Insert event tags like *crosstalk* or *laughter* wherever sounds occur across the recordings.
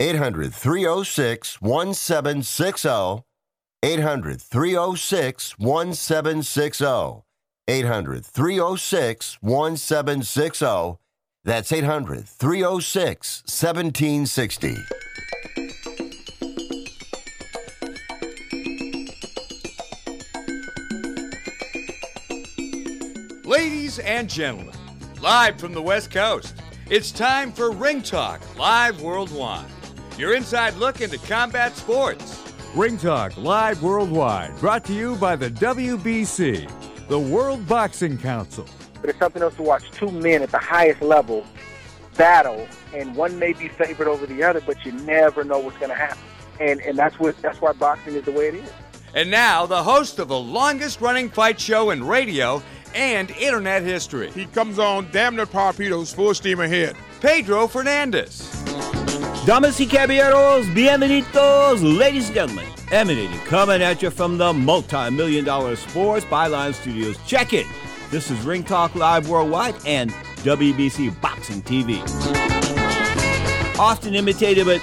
800 306 1760. 800 306 1760. 800 306 1760. That's 800 306 1760. Ladies and gentlemen, live from the West Coast, it's time for Ring Talk Live Worldwide. Your inside look into combat sports. Ring Talk Live Worldwide, brought to you by the WBC, the World Boxing Council. But it's something else to watch two men at the highest level battle, and one may be favored over the other, but you never know what's going to happen. And and that's what that's why boxing is the way it is. And now, the host of the longest running fight show in radio and internet history. He comes on damn near torpedoes, full steam ahead. Pedro Fernandez. Damas y caballeros, bienvenidos, ladies and gentlemen. Emanating, coming at you from the multi-million dollar Sports Byline Studios. Check it. This is Ring Talk Live Worldwide and WBC Boxing TV. Often imitated, but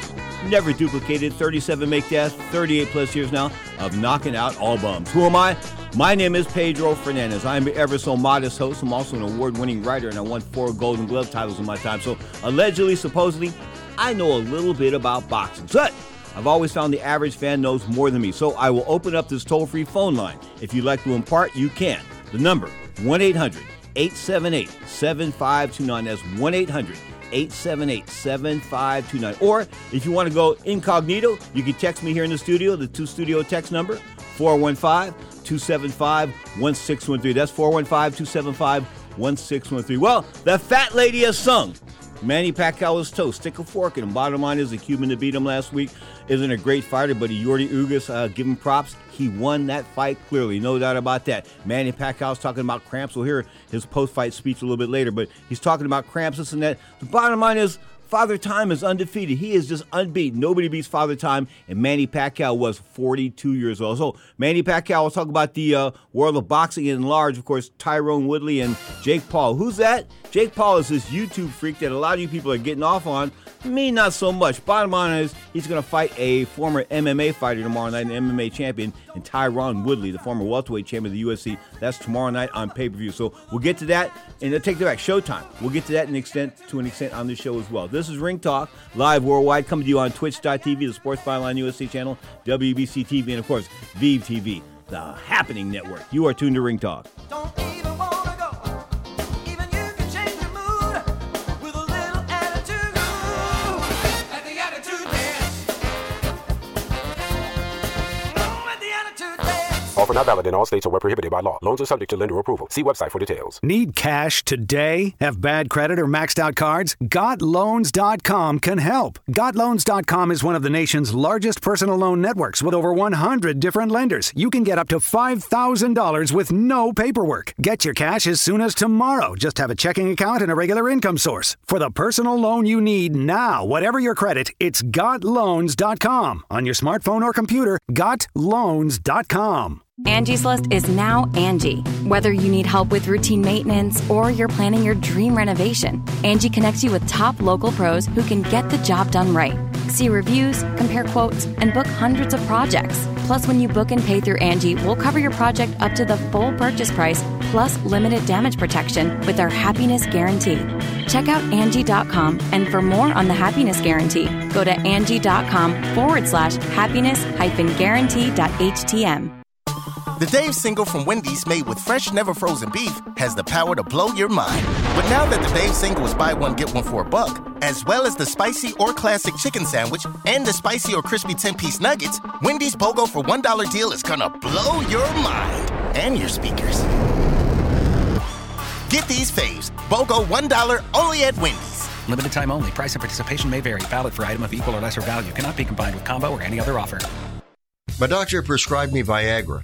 never duplicated. 37 make death, 38 plus years now of knocking out all bums. Who am I? My name is Pedro Fernandez. I'm ever so modest host. I'm also an award winning writer, and I won four Golden Glove titles in my time. So, allegedly, supposedly, I know a little bit about boxing. But I've always found the average fan knows more than me. So, I will open up this toll free phone line. If you'd like to impart, you can. The number 1 800 878 7529. That's 1 800 878 7529. Or if you want to go incognito, you can text me here in the studio, the two studio text number 415 275 1613. That's 415 275 1613. Well, the fat lady has sung. Manny Pacquiao is toast. Stick a fork in him. Bottom line is the Cuban that beat him last week isn't a great fighter, but Yordi Ugas, uh, give him props. He won that fight clearly, no doubt about that. Manny Pacquiao's talking about cramps. We'll hear his post-fight speech a little bit later, but he's talking about cramps, this and that. The bottom line is Father Time is undefeated. He is just unbeaten. Nobody beats Father Time, and Manny Pacquiao was 42 years old. So Manny Pacquiao, we'll talk about the uh, world of boxing in large. Of course, Tyrone Woodley and Jake Paul. Who's that? Jake Paul is this YouTube freak that a lot of you people are getting off on. Me, not so much. Bottom line is, he's going to fight a former MMA fighter tomorrow night, an MMA champion, and Tyron Woodley, the former welterweight champion of the UFC. That's tomorrow night on pay per view. So we'll get to that, and take that back. Showtime. We'll get to that an extent, to an extent on this show as well. This is Ring Talk, live worldwide, coming to you on Twitch.tv, the Sports Byline USA channel, WBC TV, and of course, Vive the Happening Network. You are tuned to Ring Talk. Offer not valid in all states or where prohibited by law. Loans are subject to lender approval. See website for details. Need cash today? Have bad credit or maxed out cards? GotLoans.com can help. GotLoans.com is one of the nation's largest personal loan networks with over 100 different lenders. You can get up to $5,000 with no paperwork. Get your cash as soon as tomorrow. Just have a checking account and a regular income source. For the personal loan you need now, whatever your credit, it's GotLoans.com. On your smartphone or computer, GotLoans.com. Angie's List is now Angie. Whether you need help with routine maintenance or you're planning your dream renovation, Angie connects you with top local pros who can get the job done right. See reviews, compare quotes, and book hundreds of projects. Plus, when you book and pay through Angie, we'll cover your project up to the full purchase price plus limited damage protection with our happiness guarantee. Check out Angie.com and for more on the happiness guarantee, go to Angie.com forward slash happiness hyphen guarantee.htm. The Dave single from Wendy's made with fresh, never frozen beef has the power to blow your mind. But now that the Dave single is buy one, get one for a buck, as well as the spicy or classic chicken sandwich and the spicy or crispy 10 piece nuggets, Wendy's BOGO for $1 deal is gonna blow your mind and your speakers. Get these faves. BOGO $1 only at Wendy's. Limited time only. Price and participation may vary. Valid for item of equal or lesser value. Cannot be combined with combo or any other offer. My doctor prescribed me Viagra.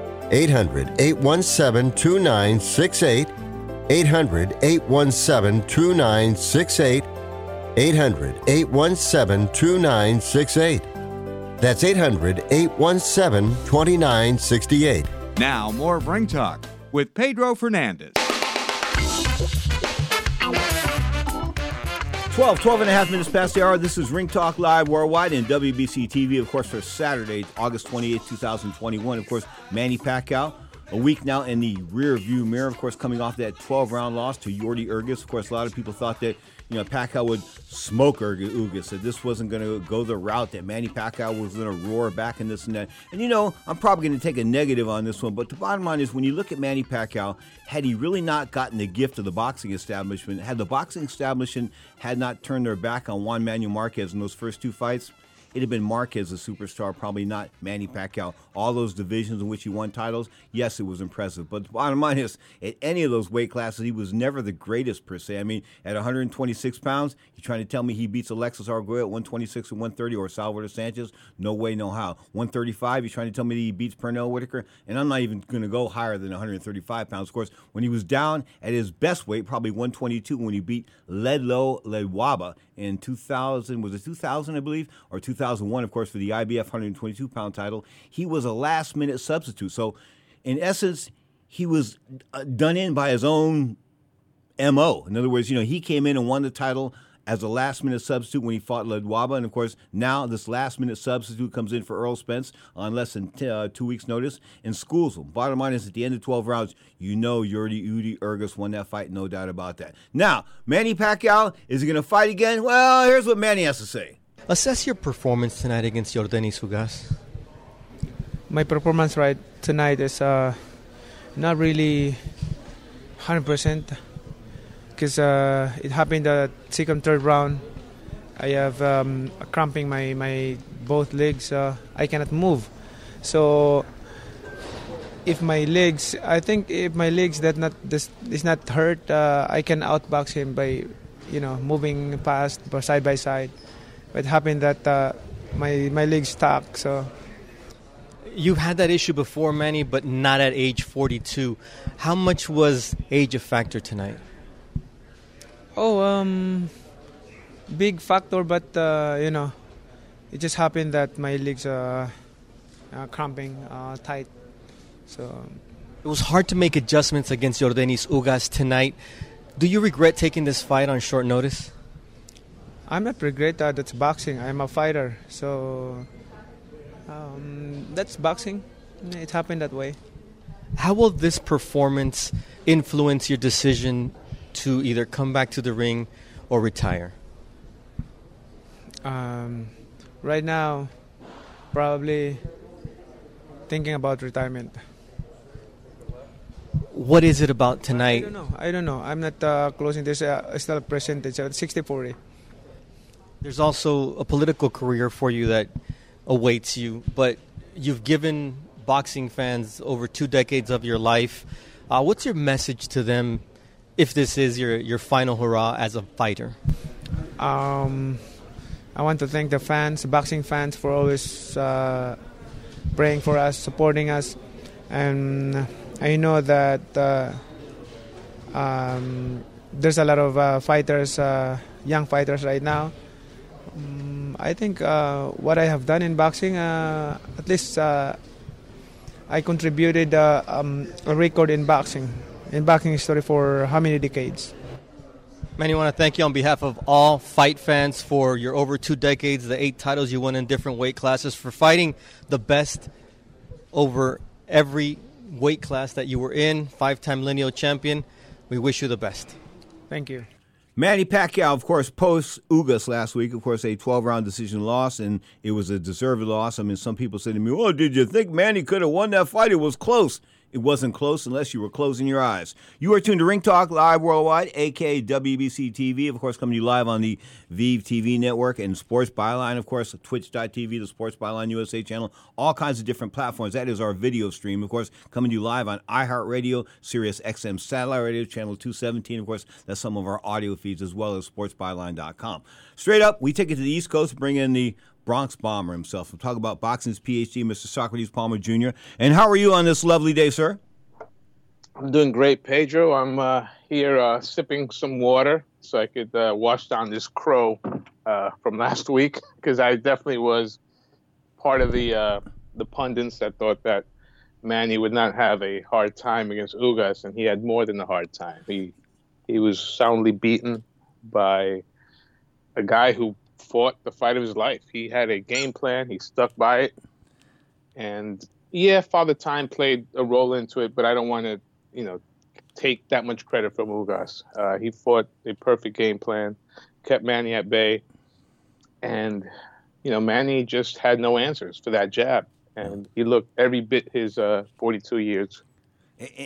800 817 2968. 800 817 2968. 800 817 2968. That's 800 817 2968. Now, more of Ring Talk with Pedro Fernandez. 12, 12 and a half minutes past the hour. This is Ring Talk Live Worldwide and WBC TV, of course, for Saturday, August 28, 2021. Of course, Manny Pacquiao, a week now in the rear view mirror, of course, coming off that 12 round loss to Yordi Ugas. Of course, a lot of people thought that you know, Pacquiao would smoke Ugas, that this wasn't going to go the route that Manny Pacquiao was going to roar back in this and that. And you know, I'm probably going to take a negative on this one, but the bottom line is when you look at Manny Pacquiao, had he really not gotten the gift of the boxing establishment, had the boxing establishment had not turned their back on Juan Manuel Marquez in those first two fights, it'd have been Marquez a superstar, probably not Manny Pacquiao. All those divisions in which he won titles, yes, it was impressive. But the bottom line is, at any of those weight classes, he was never the greatest per se. I mean, at 126 pounds, you trying to tell me he beats Alexis Arguello at 126 and 130 or Salvador Sanchez? No way, no how. 135, you trying to tell me that he beats Pernell Whitaker? And I'm not even going to go higher than 135 pounds. Of course, when he was down at his best weight, probably 122, when he beat Ledlow Ledwaba in 2000, was it 2000, I believe, or 2001, of course, for the IBF 122 pound title, he was a last minute substitute. So, in essence, he was uh, done in by his own MO. In other words, you know, he came in and won the title as a last minute substitute when he fought Ledwaba. And of course, now this last minute substitute comes in for Errol Spence on less than t- uh, two weeks' notice and schools him. Bottom line is, at the end of 12 rounds, you know Yordi Udi Ugas won that fight, no doubt about that. Now, Manny Pacquiao, is he going to fight again? Well, here's what Manny has to say. Assess your performance tonight against Yordenis Ugas. My performance right tonight is uh, not really 100% because uh, it happened the second, third round. I have um, cramping my, my both legs. Uh, I cannot move. So if my legs, I think if my legs that not this is not hurt, uh, I can outbox him by, you know, moving past side by side. But it happened that uh, my my legs stuck. So You've had that issue before, Manny, but not at age 42. How much was age a factor tonight? Oh, um, big factor, but uh, you know, it just happened that my legs are uh, cramping uh, tight. So it was hard to make adjustments against Yordenis Ugas tonight. Do you regret taking this fight on short notice? I'm not regret that it's boxing. I'm a fighter, so um, that's boxing. It happened that way. How will this performance influence your decision to either come back to the ring or retire? Um, right now, probably thinking about retirement. What is it about tonight? I don't know. I don't know. I'm not uh, closing this. Uh, still a percentage, uh, 60 40. There's also a political career for you that awaits you, but you've given boxing fans over two decades of your life. Uh, what's your message to them if this is your, your final hurrah as a fighter? Um, I want to thank the fans, boxing fans, for always uh, praying for us, supporting us, and I know that uh, um, there's a lot of uh, fighters, uh, young fighters right now. Um, I think uh, what I have done in boxing, uh, at least I contributed um, a record in boxing, in boxing history for how many decades? Manny, I want to thank you on behalf of all fight fans for your over two decades, the eight titles you won in different weight classes, for fighting the best over every weight class that you were in, five time lineal champion. We wish you the best. Thank you. Manny Pacquiao, of course, post Ugas last week, of course, a 12 round decision loss, and it was a deserved loss. I mean, some people said to me, Oh, did you think Manny could have won that fight? It was close. It wasn't close unless you were closing your eyes. You are tuned to Ring Talk live worldwide, aka WBC TV, of course, coming to you live on the Vive TV network and Sports Byline, of course, Twitch.tv, the Sports Byline USA channel, all kinds of different platforms. That is our video stream, of course, coming to you live on iHeartRadio, Sirius XM Satellite Radio, channel 217. Of course, that's some of our audio feeds as well as sportsbyline.com. Straight up, we take it to the East Coast, bring in the Bronx Bomber himself. We'll talk about boxing's PhD, Mr. Socrates Palmer Jr. And how are you on this lovely day, sir? I'm doing great, Pedro. I'm uh, here uh, sipping some water so I could uh, wash down this crow uh, from last week because I definitely was part of the uh, the pundits that thought that Manny would not have a hard time against Ugas, and he had more than a hard time. He he was soundly beaten by a guy who fought the fight of his life. He had a game plan. He stuck by it. And yeah, Father Time played a role into it, but I don't want to, you know, take that much credit from Ugas. Uh, he fought a perfect game plan, kept Manny at bay, and you know Manny just had no answers for that jab, and he looked every bit his uh, 42 years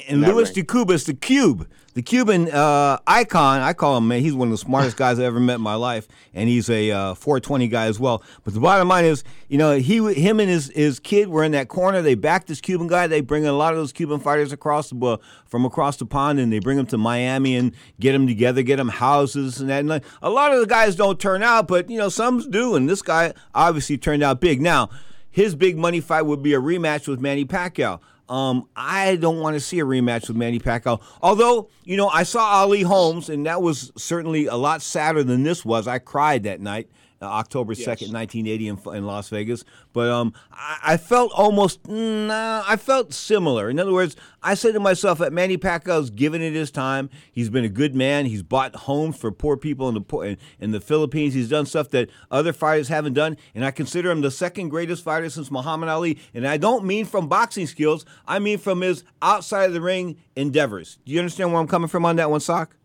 and luis Louis DeCubas, the Cube, the Cuban uh, icon, I call him, man, he's one of the smartest guys I ever met in my life, and he's a uh, 420 guy as well. But the bottom line is, you know, he, him and his, his kid were in that corner. They backed this Cuban guy. They bring a lot of those Cuban fighters across the, uh, from across the pond, and they bring them to Miami and get them together, get them houses and that. And like, a lot of the guys don't turn out, but, you know, some do, and this guy obviously turned out big. Now, his big money fight would be a rematch with Manny Pacquiao. Um, I don't want to see a rematch with Manny Pacquiao. Although, you know, I saw Ali Holmes, and that was certainly a lot sadder than this was. I cried that night. Uh, October second, nineteen eighty, in, in, Las Vegas. But um, I, I, felt almost, nah, I felt similar. In other words, I said to myself that Manny Pacquiao's given it his time. He's been a good man. He's bought homes for poor people in the in, in the Philippines. He's done stuff that other fighters haven't done, and I consider him the second greatest fighter since Muhammad Ali. And I don't mean from boxing skills. I mean from his outside of the ring endeavors. Do you understand where I'm coming from on that one, Sock?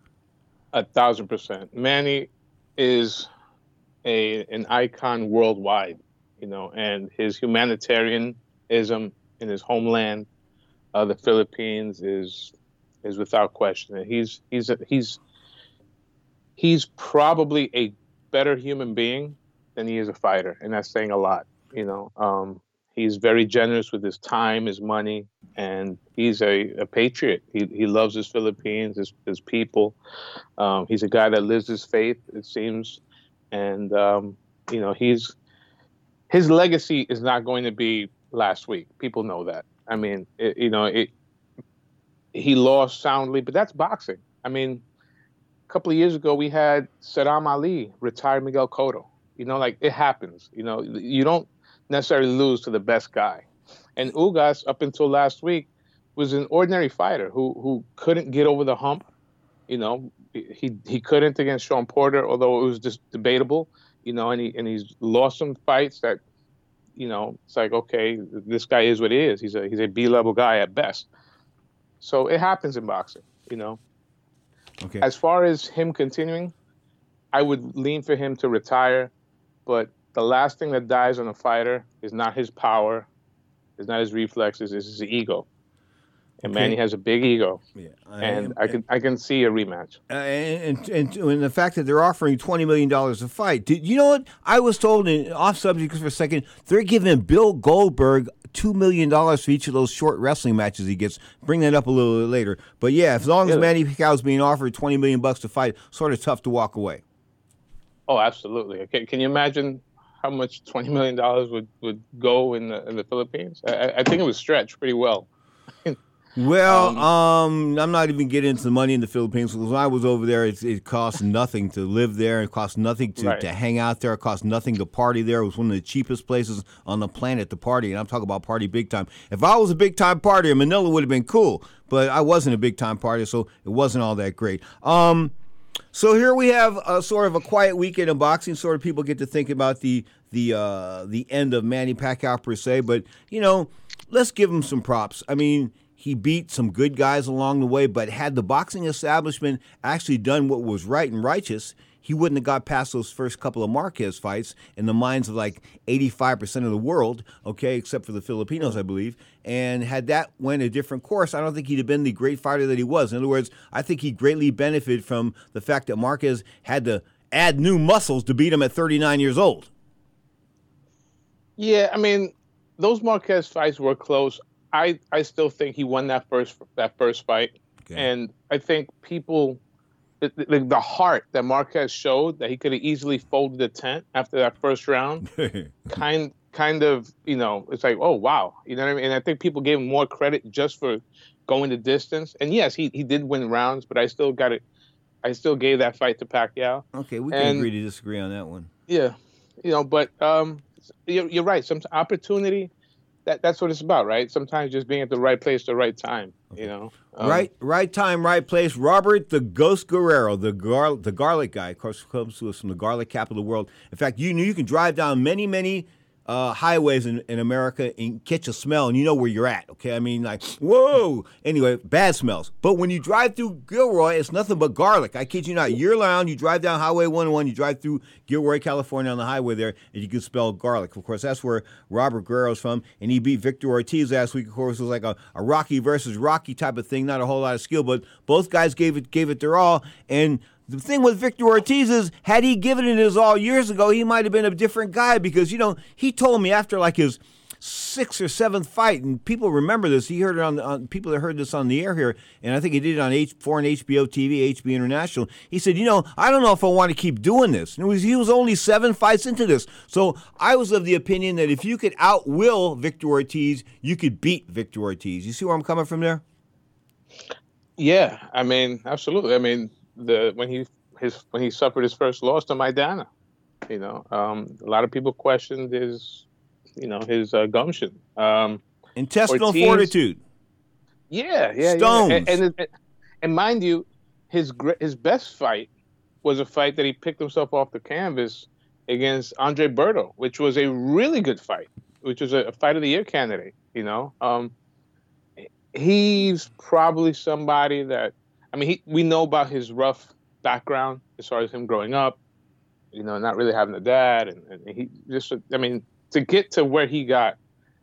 A thousand percent. Manny is a an icon worldwide, you know, and his humanitarianism in his homeland, uh, the Philippines, is is without question. He's he's a, he's he's probably a better human being than he is a fighter, and that's saying a lot. You know, um, he's very generous with his time, his money, and he's a, a patriot. He, he loves his Philippines, his, his people. Um, he's a guy that lives his faith, it seems and um, you know he's his legacy is not going to be last week. People know that. I mean, it, you know, it, he lost soundly, but that's boxing. I mean, a couple of years ago we had Saddam Ali retire Miguel Cotto. You know, like it happens. You know, you don't necessarily lose to the best guy. And Ugas, up until last week, was an ordinary fighter who who couldn't get over the hump You know, he he couldn't against Shawn Porter, although it was just debatable. You know, and he and he's lost some fights that, you know, it's like okay, this guy is what he is. He's a he's a B level guy at best. So it happens in boxing. You know. Okay. As far as him continuing, I would lean for him to retire, but the last thing that dies on a fighter is not his power, is not his reflexes, is his ego. And Manny has a big ego, I- and I can I can see a rematch. Uh, and, and, and the fact that they're offering twenty million dollars a fight. Did you know what I was told? In off subject for a second, they're giving Bill Goldberg two million dollars for each of those short wrestling matches he gets. Bring that up a little bit later. But yeah, as long as Yeah. Manny Pacquiao's being offered twenty million bucks to fight, sort of tough to walk away. Oh, absolutely. Can, can you imagine how much twenty million dollars would, would go in the in the Philippines? I, I- I think it was stretched pretty well. Well, um, I'm not even getting into the money in the Philippines because when I was over there, it, it cost nothing to live there. It cost nothing to, Right. to hang out there. It cost nothing to party there. It was one of the cheapest places on the planet to party, and I'm talking about party big time. If I was a big time partier, Manila would have been cool, but I wasn't a big time partier, so it wasn't all that great. Um, so here we have a sort of a quiet weekend in boxing. Sort of people get to think about the the uh, the end of Manny Pacquiao per se, but you know, let's give him some props. I mean, he beat some good guys along the way, but had the boxing establishment actually done what was right and righteous, he wouldn't have got past those first couple of Marquez fights in the minds of like 85% of the world, okay, except for the Filipinos, I believe. And had that went a different course, I don't think he'd have been the great fighter that he was. In other words, I think he greatly benefited from the fact that Marquez had to add new muscles to beat him at 39 years old. Yeah, I mean, those Marquez fights were close. I, I still think he won that first that first fight, and I think people, the, the, the heart that Marquez showed that he could have easily folded the tent after that first round, *laughs* kind kind of you know it's like oh wow you know what I mean. And I think people gave him more credit just for going the distance. And yes, he he did win rounds, but I still got it. I still gave that fight to Pacquiao. Okay, we can And- agree to disagree on that one. Yeah, you know, but um, you're, you're right. Some opportunity. That that's what it's about, right? Sometimes just being at the right place, at the right time. You know. Um, right, right time, right place. Robert the Ghost Guerrero, the gar- the garlic guy, of course, comes to us from the garlic capital of the world. In fact, you you can drive down many, many uh, highways in, in America and catch a smell, and you know where you're at. Okay, I mean, like, whoa. Anyway, bad smells. But when you drive through Gilroy, it's nothing but garlic. I kid you not. Year round, you drive down Highway 101, you drive through Gilroy, California, on the highway there, and you can smell garlic. Of course, that's where Robert Guerrero's from, and he beat Victor Ortiz last week. Of course, it was like a, a Rocky versus Rocky type of thing, not a whole lot of skill, but both guys gave it gave it their all. And the thing with Victor Ortiz is, had he given it his all years ago, he might have been a different guy because you know he told me after like his sixth or seventh fight, and people remember this. He heard it on, on people that heard this on the air here, and I think he did it on H foreign HBO TV, HB International. He said, "You know, I don't know if I want to keep doing this." And was he was only seven fights into this, so I was of the opinion that if you could outwill Victor Ortiz, you could beat Victor Ortiz. You see where I'm coming from there? Yeah, I mean, absolutely. I mean, the when he his when he suffered his first loss to Maidana, you know, um, a lot of people questioned his, you know, his uh, gumption. Um, Intestinal Ortiz- fortitude. Yeah, yeah, Stones. yeah. And, and and mind you, his his best fight was a fight that he picked himself off the canvas against Andre Berto, which was a really good fight, which was a, a fight of the year candidate. You know, um, he's probably somebody that I mean, he, we know about his rough background as far as him growing up. You know, not really having a dad, and, and he just I mean, to get to where he got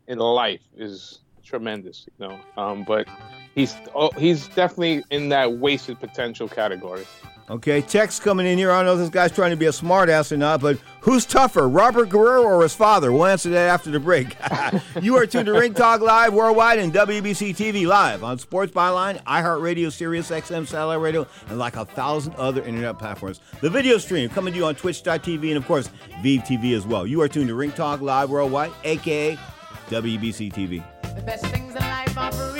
in life is tremendous, you know. Um, but he's oh, he's definitely in that wasted potential category. Okay, text coming in here. I don't know if this guy's trying to be a smartass or not, but who's tougher, Robert Guerrero or his father? We'll answer that after the break. *laughs* you are tuned to Ring Talk Live worldwide and WBC TV Live on Sports Byline, iHeartRadio, Sirius XM Satellite Radio, and like a thousand other internet platforms. The video stream coming to you on Twitch.tv and, of course, Vive TV as well. You are tuned to Ring Talk Live worldwide, aka WBC TV. The best things in life are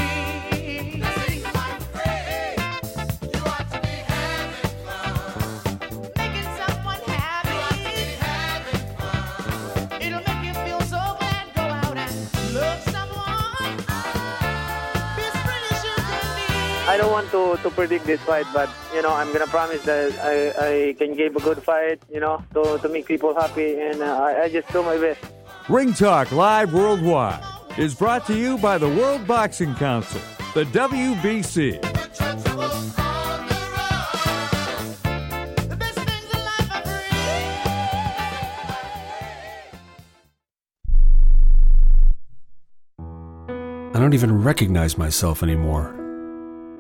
don't want to, to predict this fight, but you know I'm gonna promise that I, I can give a good fight. You know to, to make people happy, and uh, I, I just do my best. Ring Talk Live Worldwide is brought to you by the World Boxing Council, the WBC. I don't even recognize myself anymore.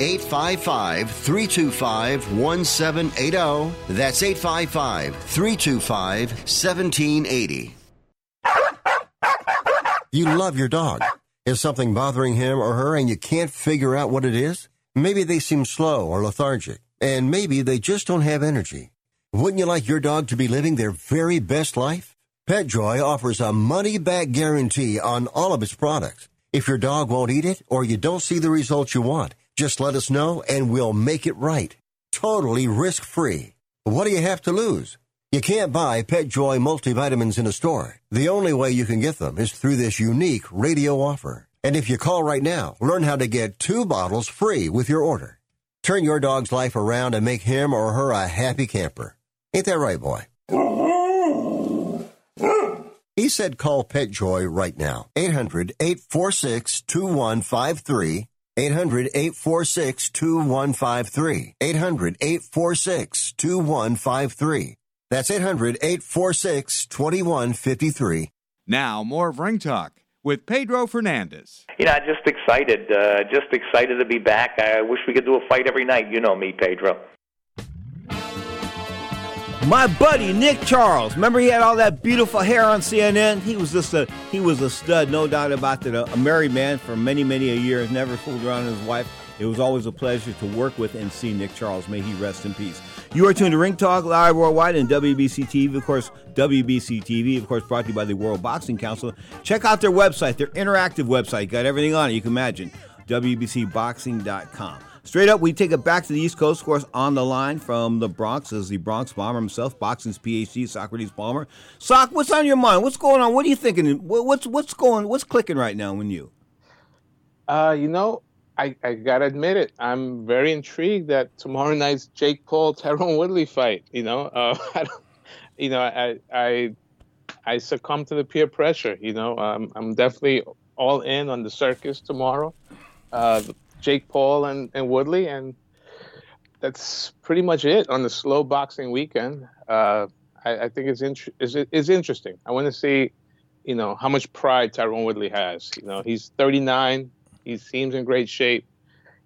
855 325 1780. That's 855 325 1780. You love your dog. Is something bothering him or her and you can't figure out what it is? Maybe they seem slow or lethargic, and maybe they just don't have energy. Wouldn't you like your dog to be living their very best life? PetJoy offers a money back guarantee on all of its products. If your dog won't eat it or you don't see the results you want, just let us know and we'll make it right. Totally risk free. What do you have to lose? You can't buy PetJoy multivitamins in a store. The only way you can get them is through this unique radio offer. And if you call right now, learn how to get two bottles free with your order. Turn your dog's life around and make him or her a happy camper. Ain't that right, boy? *laughs* He said call PetJoy right now. 800 846 2153. 800 846 2153. 800 846 2153. That's 800 846 2153. Now, more of Ring Talk with Pedro Fernandez. You know, just excited, uh, just excited to be back. I wish we could do a fight every night. You know me, Pedro. My buddy Nick Charles. Remember he had all that beautiful hair on CNN? He was just a he was a stud, no doubt about it. A, married man for many, many a years, never fooled around with his wife. It was always a pleasure to work with and see Nick Charles. May he rest in peace. You are tuned to Ring Talk live worldwide and WBC TV, of course. WBC TV, of course, brought to you by the World Boxing Council. Check out their website, their interactive website. Got everything on it you can imagine. WBCBoxing.com. Straight up, we take it back to the East Coast, of course, on the line from the Bronx is the Bronx Bomber himself, boxing's PhD, Socrates Palmer. Sock, what's on your mind? What's going on? What are you thinking? What's what's going? What's clicking right now in you? Uh, you know, I, I gotta admit it. I'm very intrigued that tomorrow night's Jake Paul Tyrone Woodley fight. You know, uh, *laughs* I you know, I I I succumb to the peer pressure. You know, um, I'm definitely all in on the circus tomorrow. Uh, Jake Paul and, and Woodley, and that's pretty much it on the slow boxing weekend. Uh, I, I think it's, it's interesting. I want to see, you know, how much pride Tyrone Woodley has. You know, he's 39. He seems in great shape.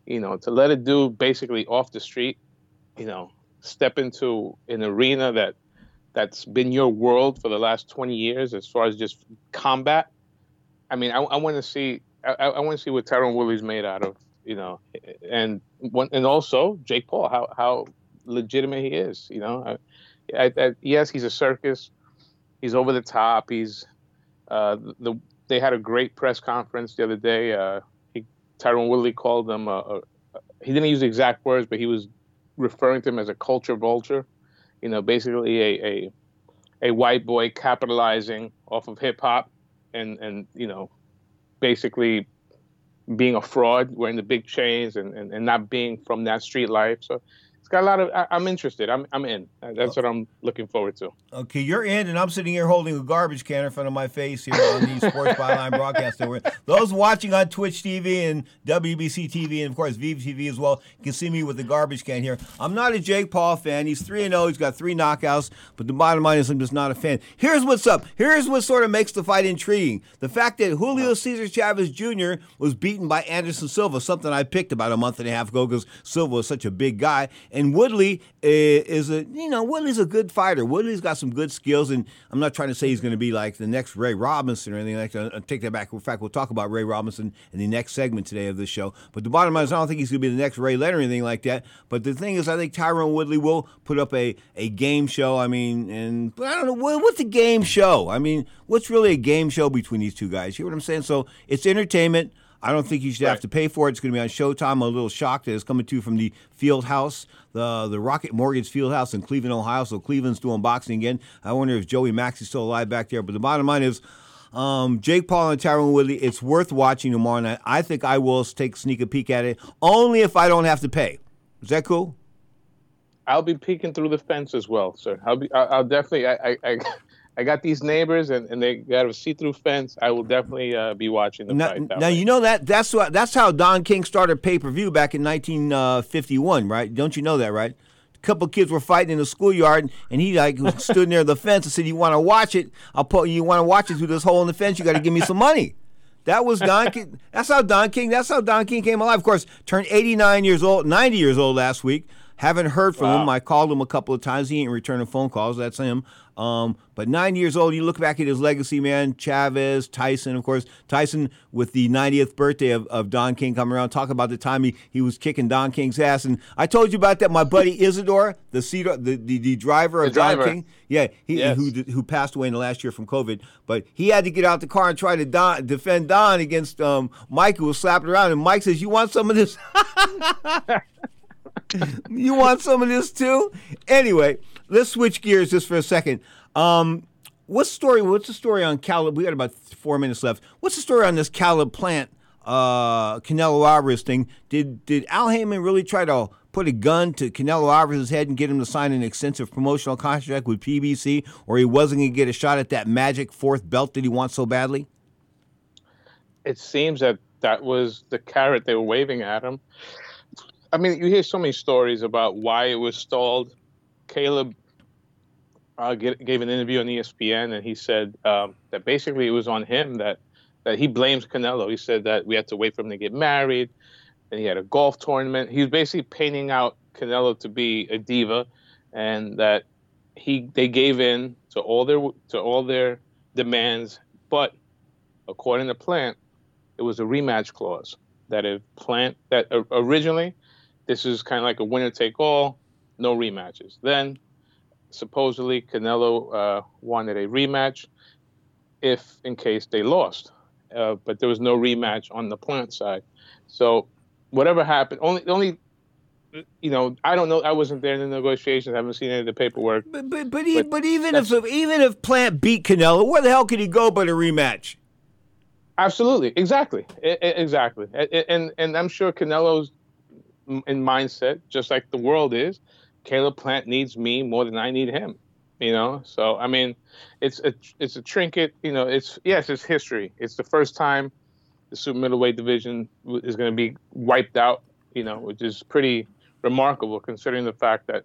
You know, to let a dude basically off the street, you know, step into an arena that that's been your world for the last 20 years as far as just combat. I mean, I, I want to see. I, I want to see what Tyrone Woodley's made out of, you know, and one, and also Jake Paul, how how legitimate he is, you know. I, I, I, yes, he's a circus. He's over the top. He's uh, the they had a great press conference the other day. Uh, he, Tyrone Woodley called them. A, a, he didn't use the exact words, but he was referring to him as a culture vulture. You know, basically a a, a white boy capitalizing off of hip hop and and you know, basically being a fraud, wearing the big chains and, and, and not being from that street life. So it's got a lot of. I, I'm interested. I'm I'm in. Uh, that's what I'm looking forward to. Okay, you're in, and I'm sitting here holding a garbage can in front of my face here on the Sports Byline broadcast. Those watching on Twitch TV and WBC TV, and of course Viva TV as well, can see me with the garbage can here. I'm not a Jake Paul fan. He's three and zero. He's got three knockouts, but the bottom line is I'm just not a fan. Here's what's up. Here's what sort of makes the fight intriguing: the fact that Julio Cesar Chavez Jr. was beaten by Anderson Silva, something I picked about a month and a half ago because Silva was such a big guy, Woodley eh, is a you know Woodley's a good fighter. Woodley's got some good skills, and I'm not trying to say he's going to be like the next Ray Robinson or anything like that. I'll take that back. In fact, we'll talk about Ray Robinson in the next segment today of this show. But the bottom line is, I don't think he's going to be the next Ray Leonard or anything like that. But the thing is, I think Tyrone Woodley will put up a, a game show. I mean, and but I don't know what, what's a game show. I mean, what's really a game show between these two guys? You hear what I'm saying? So it's entertainment. I don't think you should have to pay for it. It's going to be on Showtime. I'm a little shocked that it's coming to you from the Field House, the the Rocket Mortgage Field House in Cleveland, Ohio. So Cleveland's doing boxing again. I wonder if Joey Max is still alive back there. But the bottom line is, um, Jake Paul and Tyrone Woodley. It's worth watching tomorrow night. I think I will take sneak a peek at it only if I don't have to pay. Is that cool? I'll be peeking through the fence as well, sir. I'll be. I'll, I'll definitely. I, I, I, I got these neighbors, and, and they got a see-through fence. I will definitely uh, be watching the Now, fight. now way. you know that that's what that's how Don King started pay per view back in 1951, right? Don't you know that, right? A couple kids were fighting in the schoolyard, and he like *laughs* stood near the fence and said, "You want to watch it? I'll put. You want to watch it through this hole in the fence? You got to give me some money." That was Don King. That's how Don King. That's how Don King came alive. Of course, turned 89 years old, 90 years old last week. Haven't heard from him. I called him a couple of times. He ain't returning phone calls. That's him. Um, but nine years old, you look back at his legacy, man. Chavez, Tyson, of course. Tyson with the 90th birthday of, of Don King coming around. Talk about the time he, he was kicking Don King's ass. And I told you about that. My buddy Isidore, the Cedar, the, the, the driver of The driver. Don King. Yeah, he Yes. who who passed away in the last year from COVID. But he had to get out the car and try to don, defend Don against um, Mike, who was slapping around. And Mike says, "You want some of this? *laughs* you want some of this too?" Anyway, let's switch gears just for a second. Um, what's story? What's the story on Caleb? We got about four minutes left. What's the story on this Caleb Plant uh, Canelo Alvarez thing? Did did Al Haymon really try to put a gun to Canelo Alvarez's head and get him to sign an extensive promotional contract with PBC, or he wasn't going to get a shot at that magic fourth belt that he wants so badly? it seems that that was the carrot they were waving at him. I mean, you hear so many stories about why it was stalled. Caleb uh, get, gave an interview on ESPN, and he said um, that basically it was on him that that he blames Canelo. He said that we had to wait for him to get married, and he had a golf tournament. He was basically painting out Canelo to be a diva, and that he they gave in to all their to all their demands, but according to Plant, it was a rematch clause that if Plant that uh, originally this is kind of like a winner take all, no rematches. Then supposedly Canelo uh, wanted a rematch if in case they lost, uh, but there was no rematch on the Plant side. So whatever happened, only only you know I don't know. I wasn't there in the negotiations. I haven't seen any of the paperwork. But but but, e- but even if even if Plant beat Canelo, where the hell could he go but a rematch? Absolutely, exactly, I- I- exactly, A- a- and and I'm sure Canelo's in mindset, just like the world is. Caleb Plant needs me more than I need him, you know. So I mean, it's a it's a trinket, you know. It's yes, it's history. It's the first time the super middleweight division is going to be wiped out, you know, which is pretty remarkable considering the fact that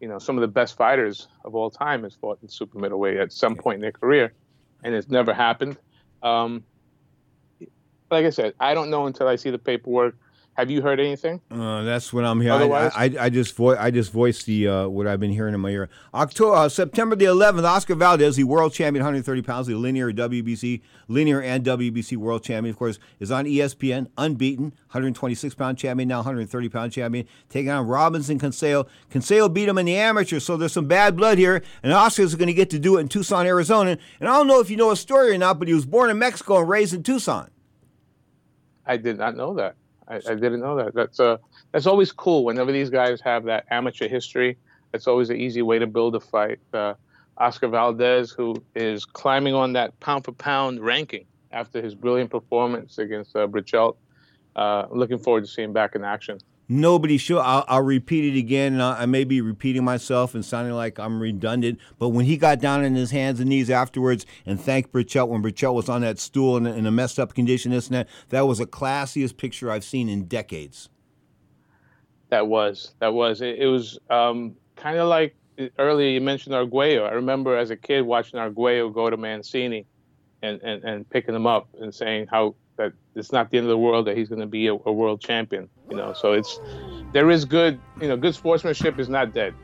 you know some of the best fighters of all time has fought in super middleweight at some point in their career, and it's never happened. Um, like I said, I don't know until I see the paperwork. Have you heard anything? Uh, that's what I'm hearing. I, Otherwise- I, I just vo- I just voiced the uh, what I've been hearing in my ear. October, uh, September the 11th, Oscar Valdez, the world champion, 130 pounds, the linear WBC, linear and WBC world champion, of course, is on ESPN, unbeaten, 126 pound champion, now 130 pound champion, taking on Robinson Conceição. Conceição beat him in the amateur, so there's some bad blood here, and Oscar's going to get to do it in Tucson, Arizona. And I don't know if you know his story or not, but he was born in Mexico and raised in Tucson. I did not know that. I, I didn't know that. That's uh, that's always cool. Whenever these guys have that amateur history, it's always an easy way to build a fight. Uh, Oscar Valdez, who is climbing on that pound for pound ranking after his brilliant performance against uh, Berchelt. Uh, looking forward to seeing him back in action. Nobody sure. I'll, I'll repeat it again. and I I may be repeating myself and sounding like I'm redundant, but when he got down on his hands and knees afterwards and thanked Berchelt when Berchelt was on that stool in, in a messed up condition, this and that, that was the classiest picture I've seen in decades. That was that was it. it was um, kind of like earlier you mentioned Arguello. I remember as a kid watching Arguello go to Mancini, and, and, and picking him up and saying how that it's not the end of the world that he's going to be a, a world champion. You know, so it's there is good you know good sportsmanship is not dead.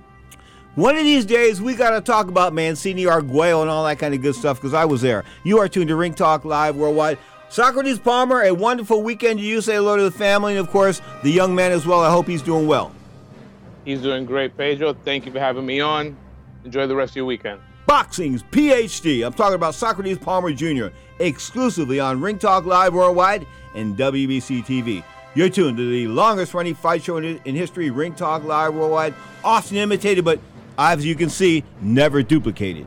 One of these days, we got to talk about Mancini, Arguello, and all that kind of good stuff because I was there. You are tuned to Ring Talk Live Worldwide. Socrates Palmer, a wonderful weekend to you. Say hello to the family and, of course, the young man as well. I hope he's doing well. He's doing great, Pedro. Thank you for having me on. Enjoy the rest of your weekend. Boxing's PhD. I'm talking about Socrates Palmer Jr. exclusively on Ring Talk Live Worldwide and WBC TV. You're tuned to the longest running fight show in, history, Ring Talk Live Worldwide. Often imitated, but as you can see, never duplicated.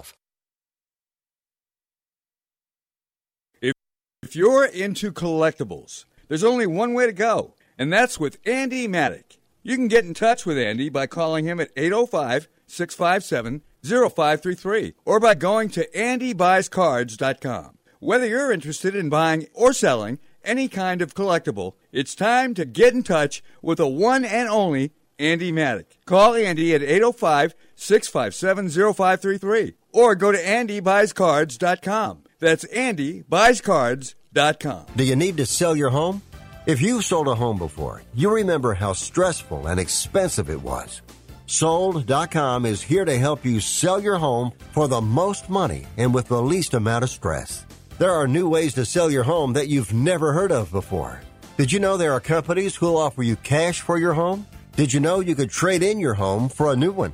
If, you're into collectibles, there's only one way to go, and that's with Andy Maddock. You can get in touch with Andy by calling him at 805 657 0533 or by going to andybuyscards.com. Whether you're interested in buying or selling any kind of collectible, it's time to get in touch with the one and only Andy Maddock. Call Andy at 805 657 0533 or go to andybuyscards.com. That's andybuyscards.com. Do you need to sell your home? If you've sold a home before, you remember how stressful and expensive it was. Sold.com is here to help you sell your home for the most money and with the least amount of stress. There are new ways to sell your home that you've never heard of before. Did you know there are companies who'll offer you cash for your home? Did you know you could trade in your home for a new one?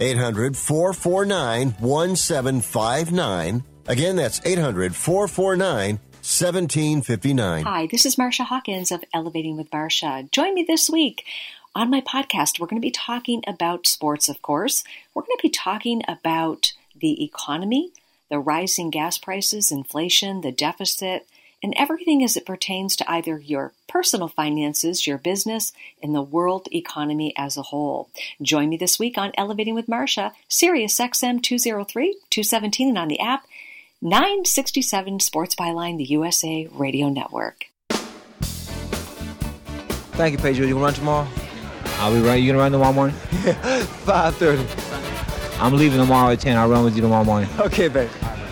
800 449 1759. Again, that's 800 449 1759. Hi, this is Marsha Hawkins of Elevating with Marsha. Join me this week on my podcast. We're going to be talking about sports, of course. We're going to be talking about the economy, the rising gas prices, inflation, the deficit, and everything as it pertains to either your personal finances, your business, and the world economy as a whole. Join me this week on Elevating with Marsha, Sirius XM 203, 217, and on the app 967 Sports Byline, the USA Radio Network. Thank you, Pedro. You gonna run tomorrow? I'll be right. You gonna run tomorrow morning? Yeah, *laughs* Five thirty. I'm leaving tomorrow at ten. I'll run with you tomorrow morning. *laughs* Okay, babe.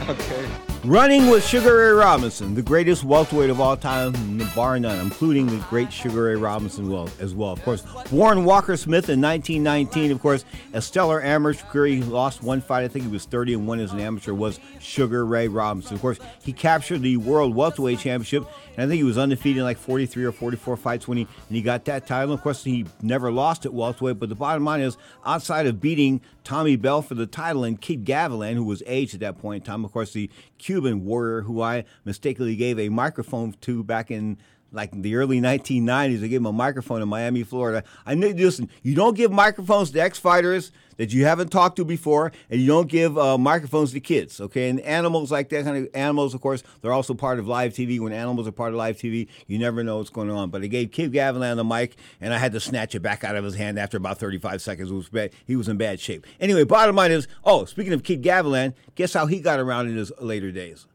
Okay. Running with Sugar Ray Robinson, the greatest welterweight of all time, bar none, including the great Sugar Ray Robinson well, as well. Of course, Warren Walker Smith in 1919. Of course, a stellar amateur career. He lost one fight. I think he was 30 and one as an amateur. Was Sugar Ray Robinson. Of course, he captured the World Welterweight Championship, and I think he was undefeated in like 43 or 44 fights when he and he got that title. Of course, he never lost at welterweight. But the bottom line is, outside of beating Tommy Bell for the title and Kid Gavilan, who was aged at that point in time, of course, the Cuban warrior who I mistakenly gave a microphone to back in like the early 1990s. I gave him a microphone in Miami, Florida. I knew, listen, you don't give microphones to ex fighters that you haven't talked to before, and you don't give uh, microphones to kids, okay? And animals like that kind of animals, of course, they're also part of live TV. When animals are part of live TV, you never know what's going on. But I gave Kid Gavilan the mic, and I had to snatch it back out of his hand after about 35 seconds. It was bad. He was in bad shape. Anyway, bottom line is, oh, speaking of Kid Gavilan, guess how he got around in his later days?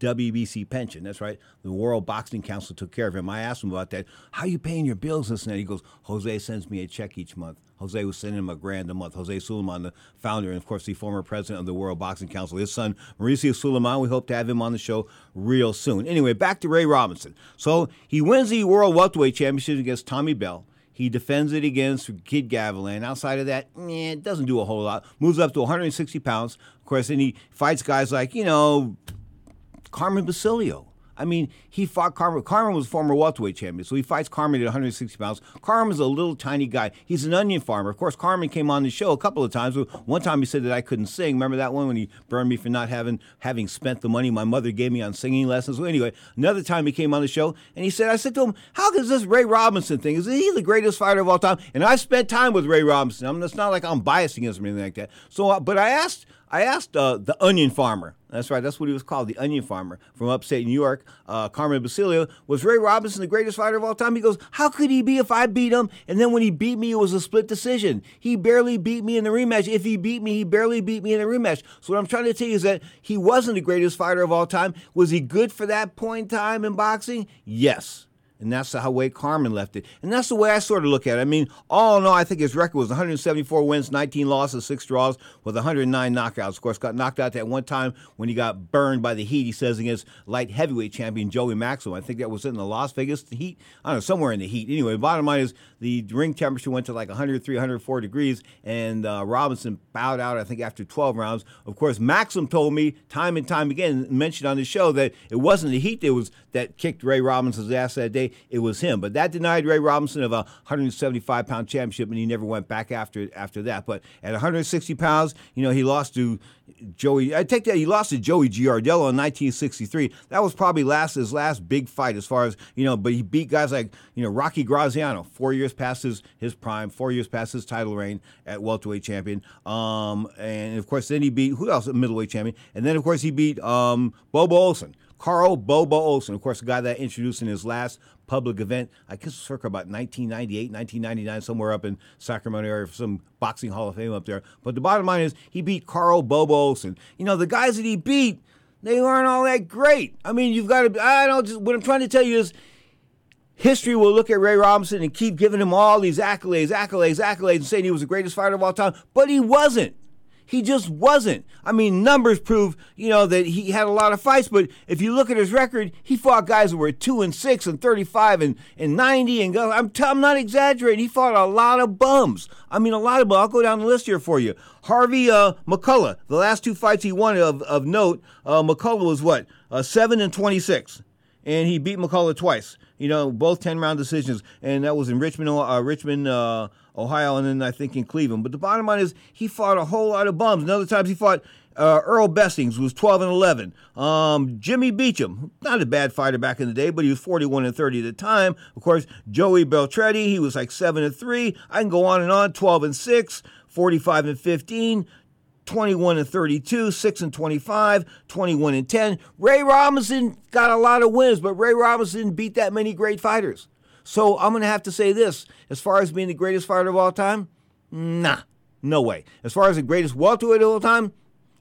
WBC pension. That's right. The World Boxing Council took care of him. I asked him about that. How are you paying your bills? This and that. He goes, Jose sends me a check each month. Jose was sending him a grand a month. Jose Sulaimán, the founder and, of course, the former president of the World Boxing Council. His son, Mauricio Sulaimán, we hope to have him on the show real soon. Anyway, back to Ray Robinson. So he wins the World Welterweight Championship against Tommy Bell. He defends it against Kid Gavilan. Outside of that, eh, it doesn't do a whole lot. Moves up to 160 pounds. Of course, and he fights guys like, you know, Carmen Basilio. I mean, he fought Carmen. Carmen was a former welterweight champion, so he fights Carmen at 160 pounds. Carmen's a little tiny guy. He's an onion farmer. Of course, Carmen came on the show a couple of times. One time he said that I couldn't sing. Remember that one when he burned me for not having having spent the money my mother gave me on singing lessons? Well, anyway, another time he came on the show and he said, I said to him, "How is this Ray Robinson thing? Is he the greatest fighter of all time?" And I spent time with Ray Robinson. I mean, it's not like I'm biased against him or anything like that. So, uh, but I asked. I asked uh, the onion farmer. That's right. That's what he was called, the onion farmer from upstate New York. Uh, Carmen Basilio was Ray Robinson the greatest fighter of all time. He goes, "How could he be if I beat him?" And then when he beat me, it was a split decision. He barely beat me in the rematch. If he beat me, he barely beat me in the rematch. So what I'm trying to tell you is that he wasn't the greatest fighter of all time. Was he good for that point in time in boxing? Yes. And that's how way Carmen left it. And that's the way I sort of look at it. I mean, all in all, I think his record was 174 wins, 19 losses, 6 draws, with 109 knockouts. Of course, got knocked out that one time when he got burned by the Heat, he says, against light heavyweight champion Joey Maxim. I think that was in the Las Vegas Heat. I don't know, somewhere in the Heat. Anyway, the bottom line is the ring temperature went to like 103, 104 degrees, and uh, Robinson bowed out, I think, after 12 rounds. Of course, Maxim told me time and time again, mentioned on the show, that it wasn't the Heat that, was, that kicked Ray Robinson's ass that day it was him. But that denied Ray Robinson of a 175 pound championship, and he never went back after after that. But at 160 pounds, you know, he lost to Joey. I take that he lost to Joey Giardello in 1963. That was probably last his last big fight as far as you know. But he beat guys like you know Rocky Graziano, four years past his, his prime, four years past his title reign at welterweight champion. Um, and of course, then he beat who else? Middleweight champion, and then of course he beat um, Bobo Olson. Carl Bobo Olson, of course, the guy that introduced in his last public event, I guess circa about 1998, 1999, somewhere up in Sacramento area, for some boxing Hall of Fame up there. But the bottom line is he beat Carl Bobo Olson. You know, the guys that he beat, they weren't all that great. I mean, you've got to, I don't, just, what I'm trying to tell you is, History will look at Ray Robinson and keep giving him all these accolades, accolades, accolades, and saying he was the greatest fighter of all time, but he wasn't. He just wasn't. I mean, numbers prove, you know, that he had a lot of fights, but if you look at his record, he fought guys who were 2 and 6 and 35 and, and 90 and go, I'm, t- I'm not exaggerating. He fought a lot of bums. I mean, a lot of bums. I'll go down the list here for you. Harvey uh, McCullough, the last two fights he won of, of note, uh, McCullough was what? Uh, 7 and 26. And he beat McCullough twice. You know, both 10 round decisions. And that was in Richmond, uh, Richmond, uh, Ohio, and then I think in Cleveland. But the bottom line is he fought a whole lot of bums. And other times he fought Uh, Earl Bestings was 12 and 11. Um, Jimmy Beecham, not a bad fighter back in the day, but he was 41 and 30 at the time. Of course, Joey Beltretti, he was like 7 and 3. I can go on and on 12 and 6, 45 and 15. 21 and 32, 6 and 25, 21 and 10. Ray Robinson got a lot of wins, but Ray Robinson beat that many great fighters. So I'm going to have to say this as far as being the greatest fighter of all time, nah, no way. As far as the greatest welterweight of all time,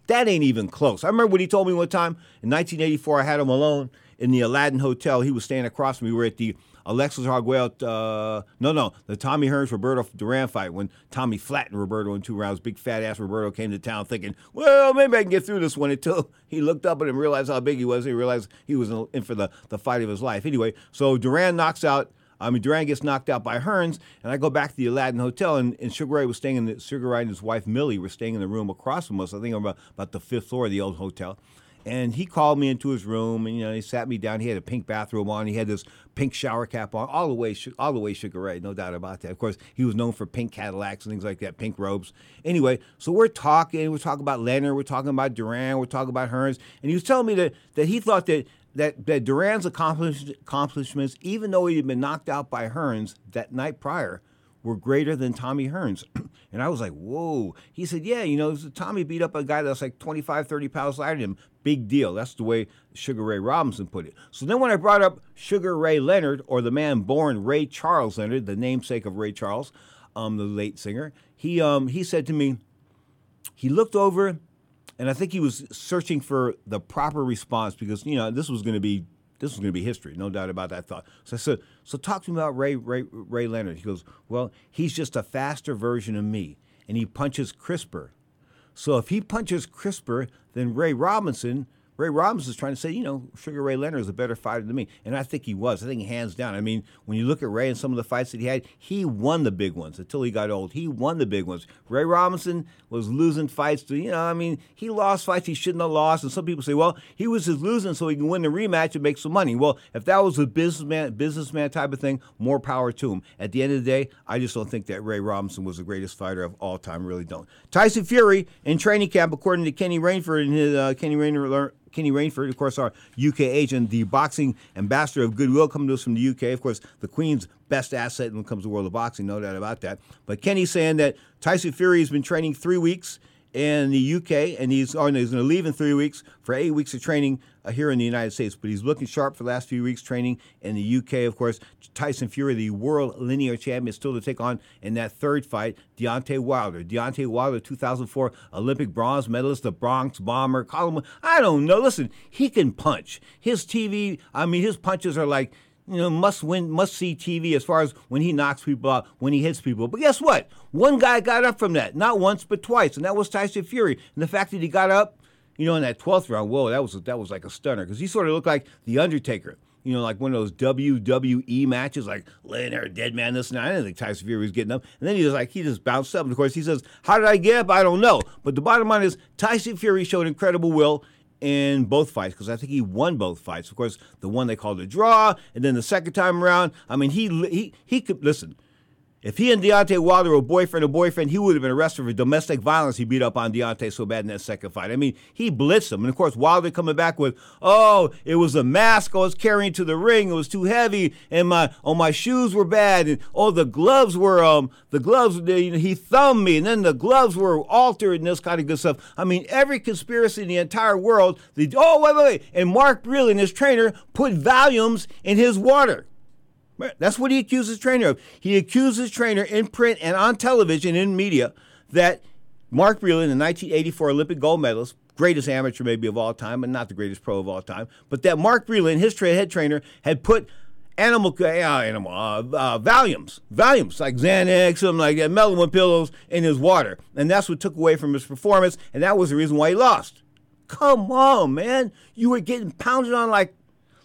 that ain't even close. I remember what he told me one time in 1984. I had him alone in the Aladdin Hotel. He was staying across from me. We were at the Alexis Arguello, uh, no, no, the Tommy Hearns Roberto Duran fight when Tommy flattened Roberto in two rounds. Big fat ass Roberto came to town thinking, well, maybe I can get through this one until he looked up at him, realized how big he was. He realized he was in for the, the fight of his life. Anyway, so Duran knocks out. Uh, I mean, Duran gets knocked out by Hearns, and I go back to the Aladdin Hotel, and, and Sugar Ray was staying in the Sugar Ray and his wife Millie were staying in the room across from us. I think about about the fifth floor of the old hotel. And he called me into his room, and you know, he sat me down. He had a pink bathrobe on. He had this pink shower cap on, all the way, all the way Sugar Ray, no doubt about that. Of course, he was known for pink Cadillacs and things like that, pink robes. Anyway, so we're talking. We're talking about Leonard. We're talking about Duran. We're talking about Hearns. And he was telling me that that he thought that that, that Duran's accomplish, accomplishments, even though he had been knocked out by Hearns that night prior, were greater than Tommy Hearns. *clears throat* and I was like, whoa. He said, yeah, you know, Tommy beat up a guy that's like 25, 30 pounds lighter than him. Big deal. That's the way Sugar Ray Robinson put it. So then when I brought up Sugar Ray Leonard, or the man born Ray Charles Leonard, the namesake of Ray Charles, um, the late singer, he, um, he said to me, he looked over and I think he was searching for the proper response because you know this was going to be this was going to be history, no doubt about that thought. So I said, "So talk to me about Ray Ray Ray Leonard." He goes, "Well, he's just a faster version of me, and he punches crisper. So if he punches crisper than Ray Robinson." Ray Robinson's trying to say, you know, Sugar Ray Leonard is a better fighter than me. And I think he was. I think hands down. I mean, when you look at Ray and some of the fights that he had, he won the big ones until he got old. He won the big ones. Ray Robinson was losing fights to, you know, I mean, he lost fights he shouldn't have lost. And some people say, well, he was just losing so he can win the rematch and make some money. Well, if that was a businessman businessman type of thing, more power to him. At the end of the day, I just don't think that Ray Robinson was the greatest fighter of all time. Really don't. Tyson Fury in training camp, according to Kenny Rainford and his uh, Kenny Rainford Kenny Rainford, of course, our UK agent, the boxing ambassador of goodwill, coming to us from the UK. Of course, the Queen's best asset when it comes to the world of boxing, no doubt about that. But Kenny's saying that Tyson Fury has been training three weeks in the UK, and he's, oh, no, he's going to leave in three weeks for eight weeks of training uh, here in the United States. But he's looking sharp for the last few weeks training in the UK. Of course, Tyson Fury, the world linear champion, is still to take on in that third fight, Deontay Wilder. Deontay Wilder, 2004 Olympic bronze medalist, the Bronze Bomber. I don't know. Listen, he can punch. His TV, I mean, his punches are like you know, must win, must see TV as far as when he knocks people out, when he hits people. But guess what? One guy got up from that, not once but twice, and that was Tyson Fury. And the fact that he got up, you know, in that twelfth round, whoa, that was that was like a stunner because he sort of looked like the Undertaker. You know, like one of those WWE matches, like laying there, dead man, this night and that. I didn't think Tyson Fury was getting up. And then he was like, he just bounced up. And of course, he says, How did I get up? I don't know. But the bottom line is, Tyson Fury showed incredible will in both fights because I think he won both fights. Of course, the one they called a draw, and then the second time around, I mean, he he he could listen. If he and Deontay Wilder were boyfriend or boyfriend, he would have been arrested for domestic violence. He beat up on Deontay so bad in that second fight. I mean, he blitzed him. And of course, Wilder coming back with, oh, it was a mask I was carrying to the ring. It was too heavy, and my oh my shoes were bad, and oh the gloves were um the gloves they, he thumbed me, and then the gloves were altered and this kind of good stuff. I mean, every conspiracy in the entire world. The, oh wait wait wait, and Mark Breland, his trainer, put volumes in his water. That's what he accuses trainer of. He accuses trainer in print and on television in media that Mark Breland, the 1984 Olympic gold medalist, greatest amateur maybe of all time, but not the greatest pro of all time, but that Mark Breland, his tra- head trainer, had put animal uh, animal uh, uh, like Xanax, something like that, melamine pillows in his water, and that's what took away from his performance, and that was the reason why he lost. Come on, man, you were getting pounded on like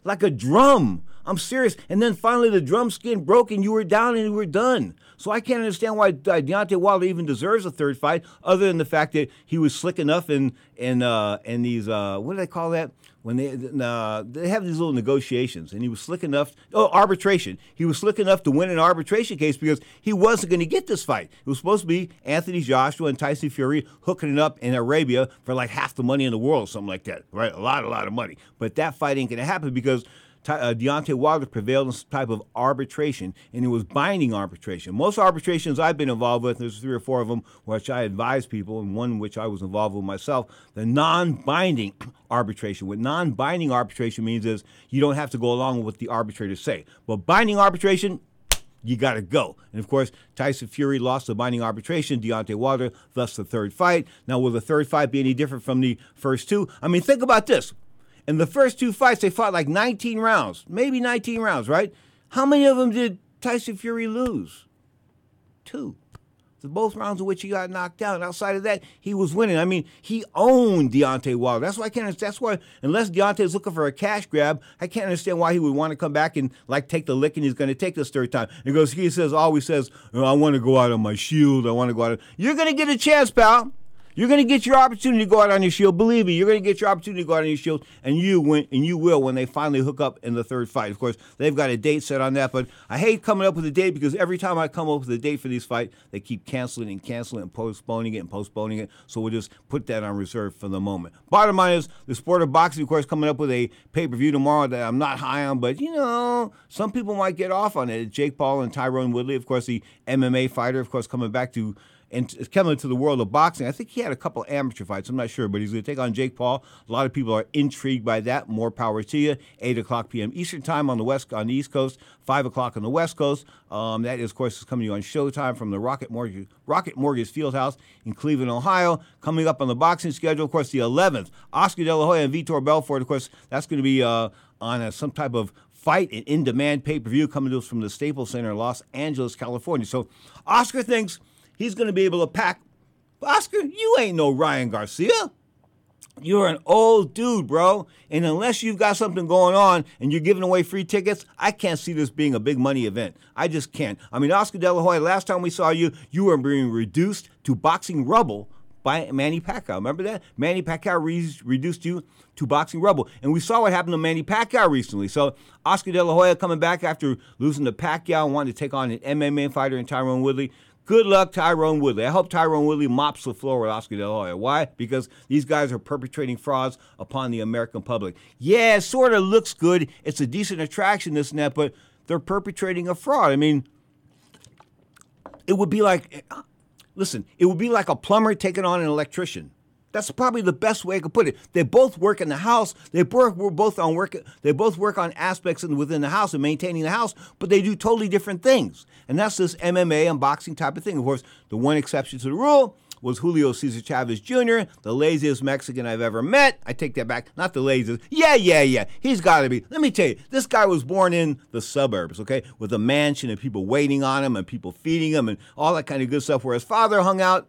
like a drum I'm serious. And then finally the drum skin broke and you were down and you were done. So I can't understand why Deontay Wilder even deserves a third fight, other than the fact that he was slick enough in in uh, in these uh, what do they call that when they uh, they have these little negotiations, and he was slick enough. Oh, arbitration. He was slick enough to win an arbitration case because he wasn't going to get this fight. It was supposed to be Anthony Joshua and Tyson Fury hooking it up in Arabia for like half the money in the world, something like that. Right, a lot, a lot of money. But that fight ain't going to happen because uh, Deontay Wilder prevailed in some type of arbitration, and it was binding arbitration. Most arbitrations I've been involved with, there's three or four of them which I advise people, and one which I was involved with myself. The non-binding *clears throat* arbitration. What non-binding arbitration means is you don't have to go along with what the arbitrators say. But binding arbitration, *clears throat* you got to go. And of course, Tyson Fury lost the binding arbitration, Deontay Wilder, thus the third fight. Now, will the third fight be any different from the first two? I mean, think about this. In the first two fights, they fought like 19 rounds, maybe 19 rounds, right? How many of them did Tyson Fury lose? Two. The both rounds in which he got knocked down. Outside of that, he was winning. I mean, he owned Deontay Wilder. That's why I can't. That's why unless Deontay's looking for a cash grab, I can't understand why he would want to come back and like take the lick, and he's going to take this third time. And goes, he says, always says, "Oh, I want to go out on my shield. I want to go out. On... You're going to get a chance, pal. You're going to get your opportunity to go out on your shield. Believe me, you're going to get your opportunity to go out on your shield, and you win, and you will when they finally hook up in the third fight. Of course, they've got a date set on that, but I hate coming up with a date because every time I come up with a date for these fights, they keep canceling and canceling and postponing it and postponing it. So we'll just put that on reserve for the moment. Bottom line is the sport of boxing, of course, coming up with a pay per view tomorrow that I'm not high on, but you know, some people might get off on it. Jake Paul and Tyron Woodley, of course, the MMA fighter, of course, coming back to and coming to the world of boxing. I think he had a couple amateur fights. I'm not sure, but he's going to take on Jake Paul. A lot of people are intrigued by that. More power to you. Eight o'clock p.m. Eastern time on the west on the East Coast. Five o'clock on the West Coast. Um, that is, of course, is coming to you on Showtime from the Rocket Mortgage Rocket Mortgage Fieldhouse in Cleveland, Ohio. Coming up on the boxing schedule, of course, the 11th. Oscar De La Hoya and Vitor Belfort. Of course, that's going to be uh, on a, some type of fight and in demand pay per view coming to us from the Staples Center in Los Angeles, California. So Oscar thinks he's going to be able to pack. Oscar, you ain't no Ryan Garcia. You're an old dude, bro. And unless you've got something going on and you're giving away free tickets, I can't see this being a big money event. I just can't. I mean, Oscar De La Hoya, last time we saw you, you were being reduced to boxing rubble by Manny Pacquiao. Remember that? Manny Pacquiao re- reduced you to boxing rubble. And we saw what happened to Manny Pacquiao recently. So Oscar De La Hoya coming back after losing to Pacquiao and wanting to take on an MMA fighter in Tyron Woodley. Good luck, Tyron Woodley. I hope Tyron Woodley mops the floor with Oscar De La Hoya. Why? Because these guys are perpetrating frauds upon the American public. Yeah, it sort of looks good. It's a decent attraction, this that, but they're perpetrating a fraud. I mean, it would be like, listen, it would be like a plumber taking on an electrician. That's probably the best way I could put it. They both work in the house. They both we're both on work. They both work on aspects in, within the house and maintaining the house, but they do totally different things. And that's this MMA and boxing type of thing. Of course, the one exception to the rule was Julio Cesar Chavez Jr., the laziest Mexican I've ever met. I take that back. Not the laziest. Yeah, yeah, yeah. He's got to be. Let me tell you, this guy was born in the suburbs, okay, with a mansion and people waiting on him and people feeding him and all that kind of good stuff. Where his father hung out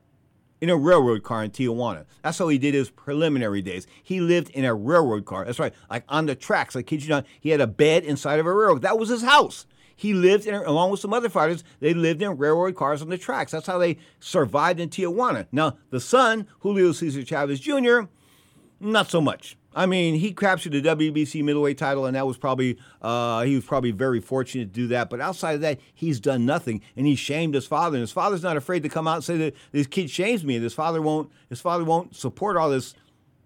in a railroad car in Tijuana. That's how he did his preliminary days. He lived in a railroad car. That's right, like on the tracks. I kid you not, he had a bed inside of a railroad. That was his house. He lived in, along with some other fighters. They lived in railroad cars on the tracks. That's how they survived in Tijuana. Now the son, Julio Cesar Chavez Jr., not so much. I mean, he captured the WBC middleweight title, and that was probably uh, he was probably very fortunate to do that. But outside of that, he's done nothing, and he shamed his father. And his father's not afraid to come out and say that this kid shames me. And his father won't. His father won't support all this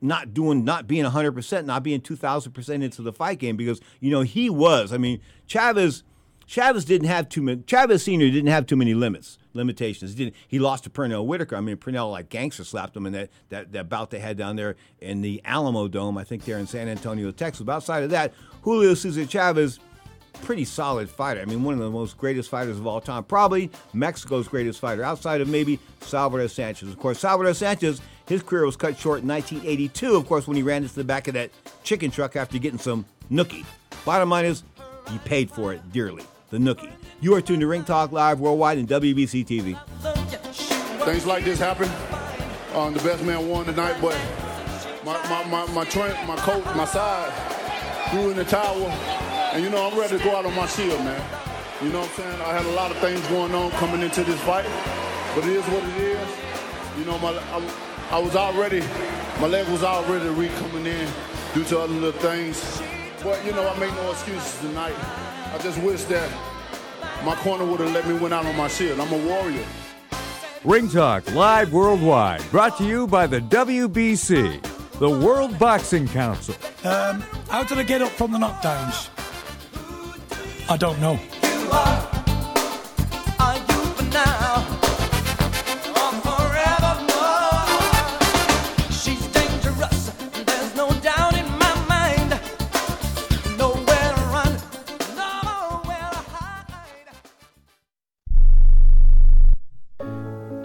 not doing, not being 100 percent, not being 2,000 percent into the fight game because you know he was. I mean, Chavez. Chavez didn't have too many. Chavez Senior didn't have too many limits, limitations. He, didn't, he lost to Pernell Whitaker. I mean, Pernell like gangster slapped him in that, that that bout they had down there in the Alamo Dome. I think there in San Antonio, Texas. But outside of that, Julio Cesar Chavez, pretty solid fighter. I mean, one of the most greatest fighters of all time. Probably Mexico's greatest fighter, outside of maybe Salvador Sanchez. Of course, Salvador Sanchez, his career was cut short in 1982. Of course, when he ran into the back of that chicken truck after getting some nookie. Bottom line is, he paid for it dearly the Nookie. You are tuned to Ring Talk Live Worldwide and WBC TV. Things like this happen. Um, the best man won tonight, but my my my my, my coach, my side, threw in the towel. And you know, I'm ready to go out on my shield, man. You know what I'm saying? I had a lot of things going on coming into this fight, but it is what it is. You know, my I, I was already, my leg was already re coming in due to other little things. But you know, I make no excuses tonight. I just wish that my corner would have let me win out on my shield. I'm a warrior. Ring Talk live worldwide, brought to you by the WBC, the World Boxing Council. Um, how did I get up from the knockdowns? I don't know.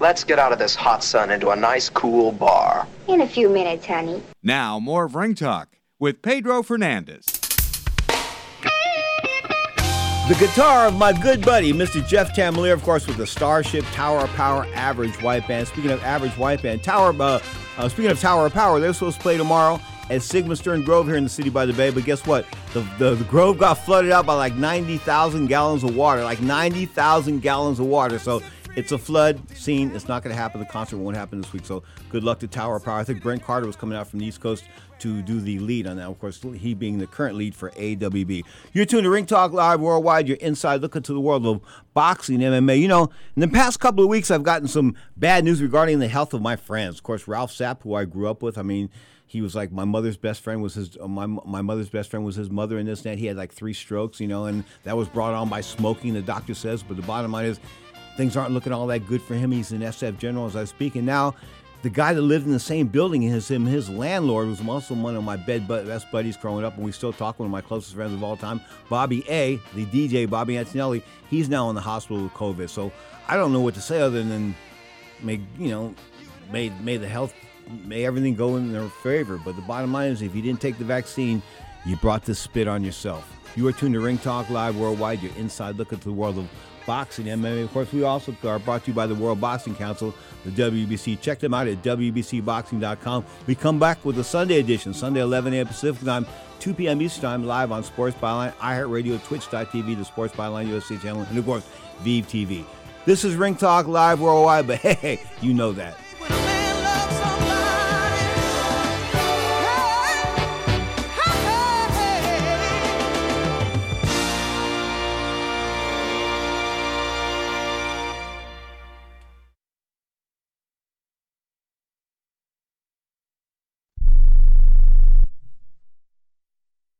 Let's get out of this hot sun into a nice cool bar. In a few minutes, honey. Now, more of Ring Talk with Pedro Fernandez. The guitar of my good buddy, Mr. Jeff Tamelier, of course, with the Starship Tower of Power Average White Band. Speaking of Average White Band, Tower. Uh, uh, speaking of Tower of Power, they're supposed to play tomorrow at Sigmund Stern Grove here in the city by the bay. But guess what? The, the, the Grove got flooded out by like 90,000 gallons of water. Like 90,000 gallons of water. So it's a flood scene. It's not going to happen. The concert won't happen this week. So good luck to Tower of Power. I think Brent Carter was coming out from the East Coast to do the lead on that. Of course, he being the current lead for AWB. You're tuned to Ring Talk Live Worldwide. You're inside looking into the world of boxing, MMA. You know, in the past couple of weeks, I've gotten some bad news regarding the health of my friends. Of course, Ralph Sapp, who I grew up with. I mean, he was like my mother's best friend was his my my mother's best friend was his mother in this and that. He had like three strokes, you know, and that was brought on by smoking. The doctor says, but the bottom line is things aren't looking all that good for him. He's an SF general as I speak, and now the guy that lived in the same building as him, his landlord, was also one of my bed best buddies growing up, and we still talk. One of my closest friends of all time, Bobby A, the DJ, Bobby Antonelli. He's now in the hospital with COVID. So I don't know what to say other than, may you know, may may the health, may everything go in their favor. But the bottom line is, if you didn't take the vaccine, you brought this spit on yourself. You are tuned to Ring Talk Live Worldwide, your inside look into the world of boxing, MMA. Of course, we also are brought to you by the World Boxing Council, the WBC. Check them out at WBCBoxing.com. We come back with a Sunday edition, Sunday 11 a.m. Pacific time, 2 p.m. Eastern time, live on Sports Byline, iHeartRadio, Twitch.tv, the Sports Byline USA channel, and of course, Vive TV. This is Ring Talk Live Worldwide, but hey, you know that.